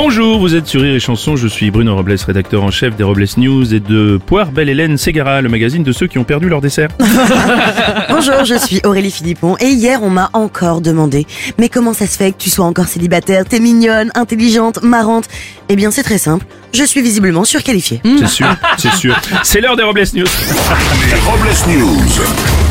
Bonjour, vous êtes sur Rire et Chanson, je suis Bruno Robles, rédacteur en chef des Robles News et de Poire Belle Hélène Ségara, le magazine de ceux qui ont perdu leur dessert. Bonjour, je suis Aurélie Philippon et hier on m'a encore demandé Mais comment ça se fait que tu sois encore célibataire? T'es mignonne, intelligente, marrante Eh bien c'est très simple, je suis visiblement surqualifiée. C'est sûr, c'est sûr. C'est l'heure des Robles News. Les Robles News.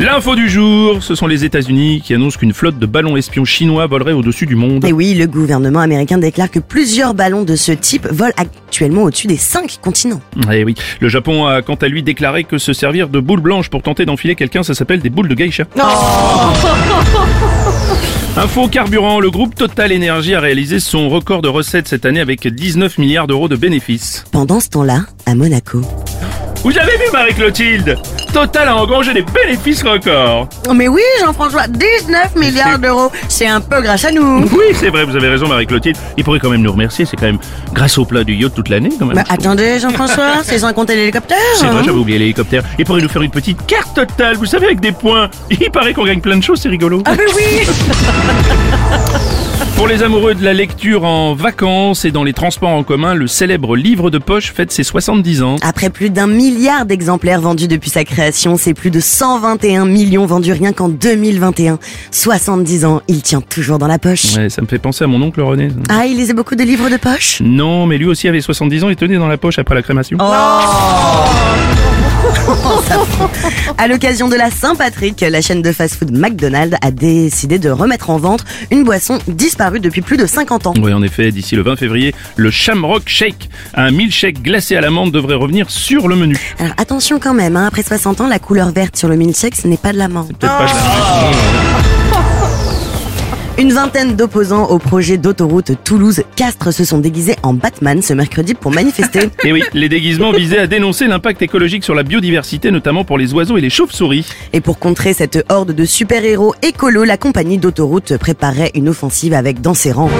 L'info du jour, ce sont les États-Unis qui annoncent qu'une flotte de ballons espions chinois volerait au-dessus du monde. Et oui, le gouvernement américain déclare que plusieurs ballons de ce type volent actuellement au-dessus des cinq continents. Eh oui, le Japon a quant à lui déclaré que se servir de boules blanches pour tenter d'enfiler quelqu'un, ça s'appelle des boules de geisha. Info carburant, le groupe Total Energy a réalisé son record de recettes cette année avec 19 milliards d'euros de bénéfices. Pendant ce temps-là, à Monaco. Vous avez vu Marie-Clotilde? Total a engrangé des bénéfices records. Oh, Mais oui, Jean-François, 19 milliards d'euros, c'est un peu grâce à nous. Oui, c'est vrai, vous avez raison Marie-Clotilde. Il pourrait quand même nous remercier, c'est quand même grâce au plat du yacht toute l'année quand même. Bah, attendez, Jean-François, c'est sans compter l'hélicoptère. C'est vrai, j'avais oublié l'hélicoptère. Il pourrait nous faire une petite carte totale, vous savez, avec des points. Il paraît qu'on gagne plein de choses, c'est rigolo. Ah mais oui Pour les amoureux de la lecture en vacances et dans les transports en commun, le célèbre livre de poche fête ses 70 ans. Après plus d'un milliard d'exemplaires vendus depuis sa création, c'est plus de 121 millions vendus rien qu'en 2021. 70 ans, il tient toujours dans la poche. Ouais, ça me fait penser à mon oncle René. Ah, il lisait beaucoup de livres de poche? Non, mais lui aussi avait 70 ans et tenait dans la poche après la crémation. À l'occasion de la Saint-Patrick, la chaîne de fast-food McDonald's a décidé de remettre en vente une boisson disparue depuis plus de 50 ans. Oui, en effet, d'ici le 20 février, le Shamrock Shake, un milkshake glacé à l'amande, devrait revenir sur le menu. Alors attention quand même, hein, après 60 ans, la couleur verte sur le milkshake, ce n'est pas de la menthe. Peut-être pas de la- Une vingtaine d'opposants au projet d'autoroute Toulouse-Castres se sont déguisés en Batman ce mercredi pour manifester. Et oui, les déguisements visaient à dénoncer l'impact écologique sur la biodiversité, notamment pour les oiseaux et les chauves-souris. Et pour contrer cette horde de super-héros écolos, la compagnie d'autoroute préparait une offensive avec dans ses rangs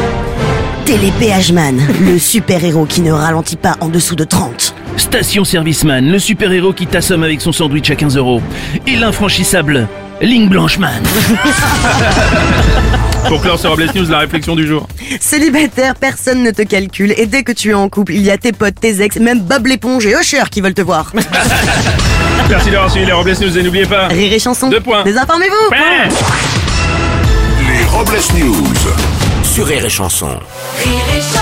Télépéageman, le super-héros qui ne ralentit pas en dessous de 30. Station Serviceman, le super-héros qui t'assomme avec son sandwich à 15 euros. Et l'infranchissable, Ligne Blancheman. Pour clore sur Robles News, la réflexion du jour. Célibataire, personne ne te calcule et dès que tu es en couple, il y a tes potes, tes ex, même Bob l'éponge et Usher qui veulent te voir. Merci d'avoir suivi les Robles News et n'oubliez pas... Rire et chanson. Deux points. Désinformez-vous. Les Robles News. Sur Rire et Chanson. Rire et chanson.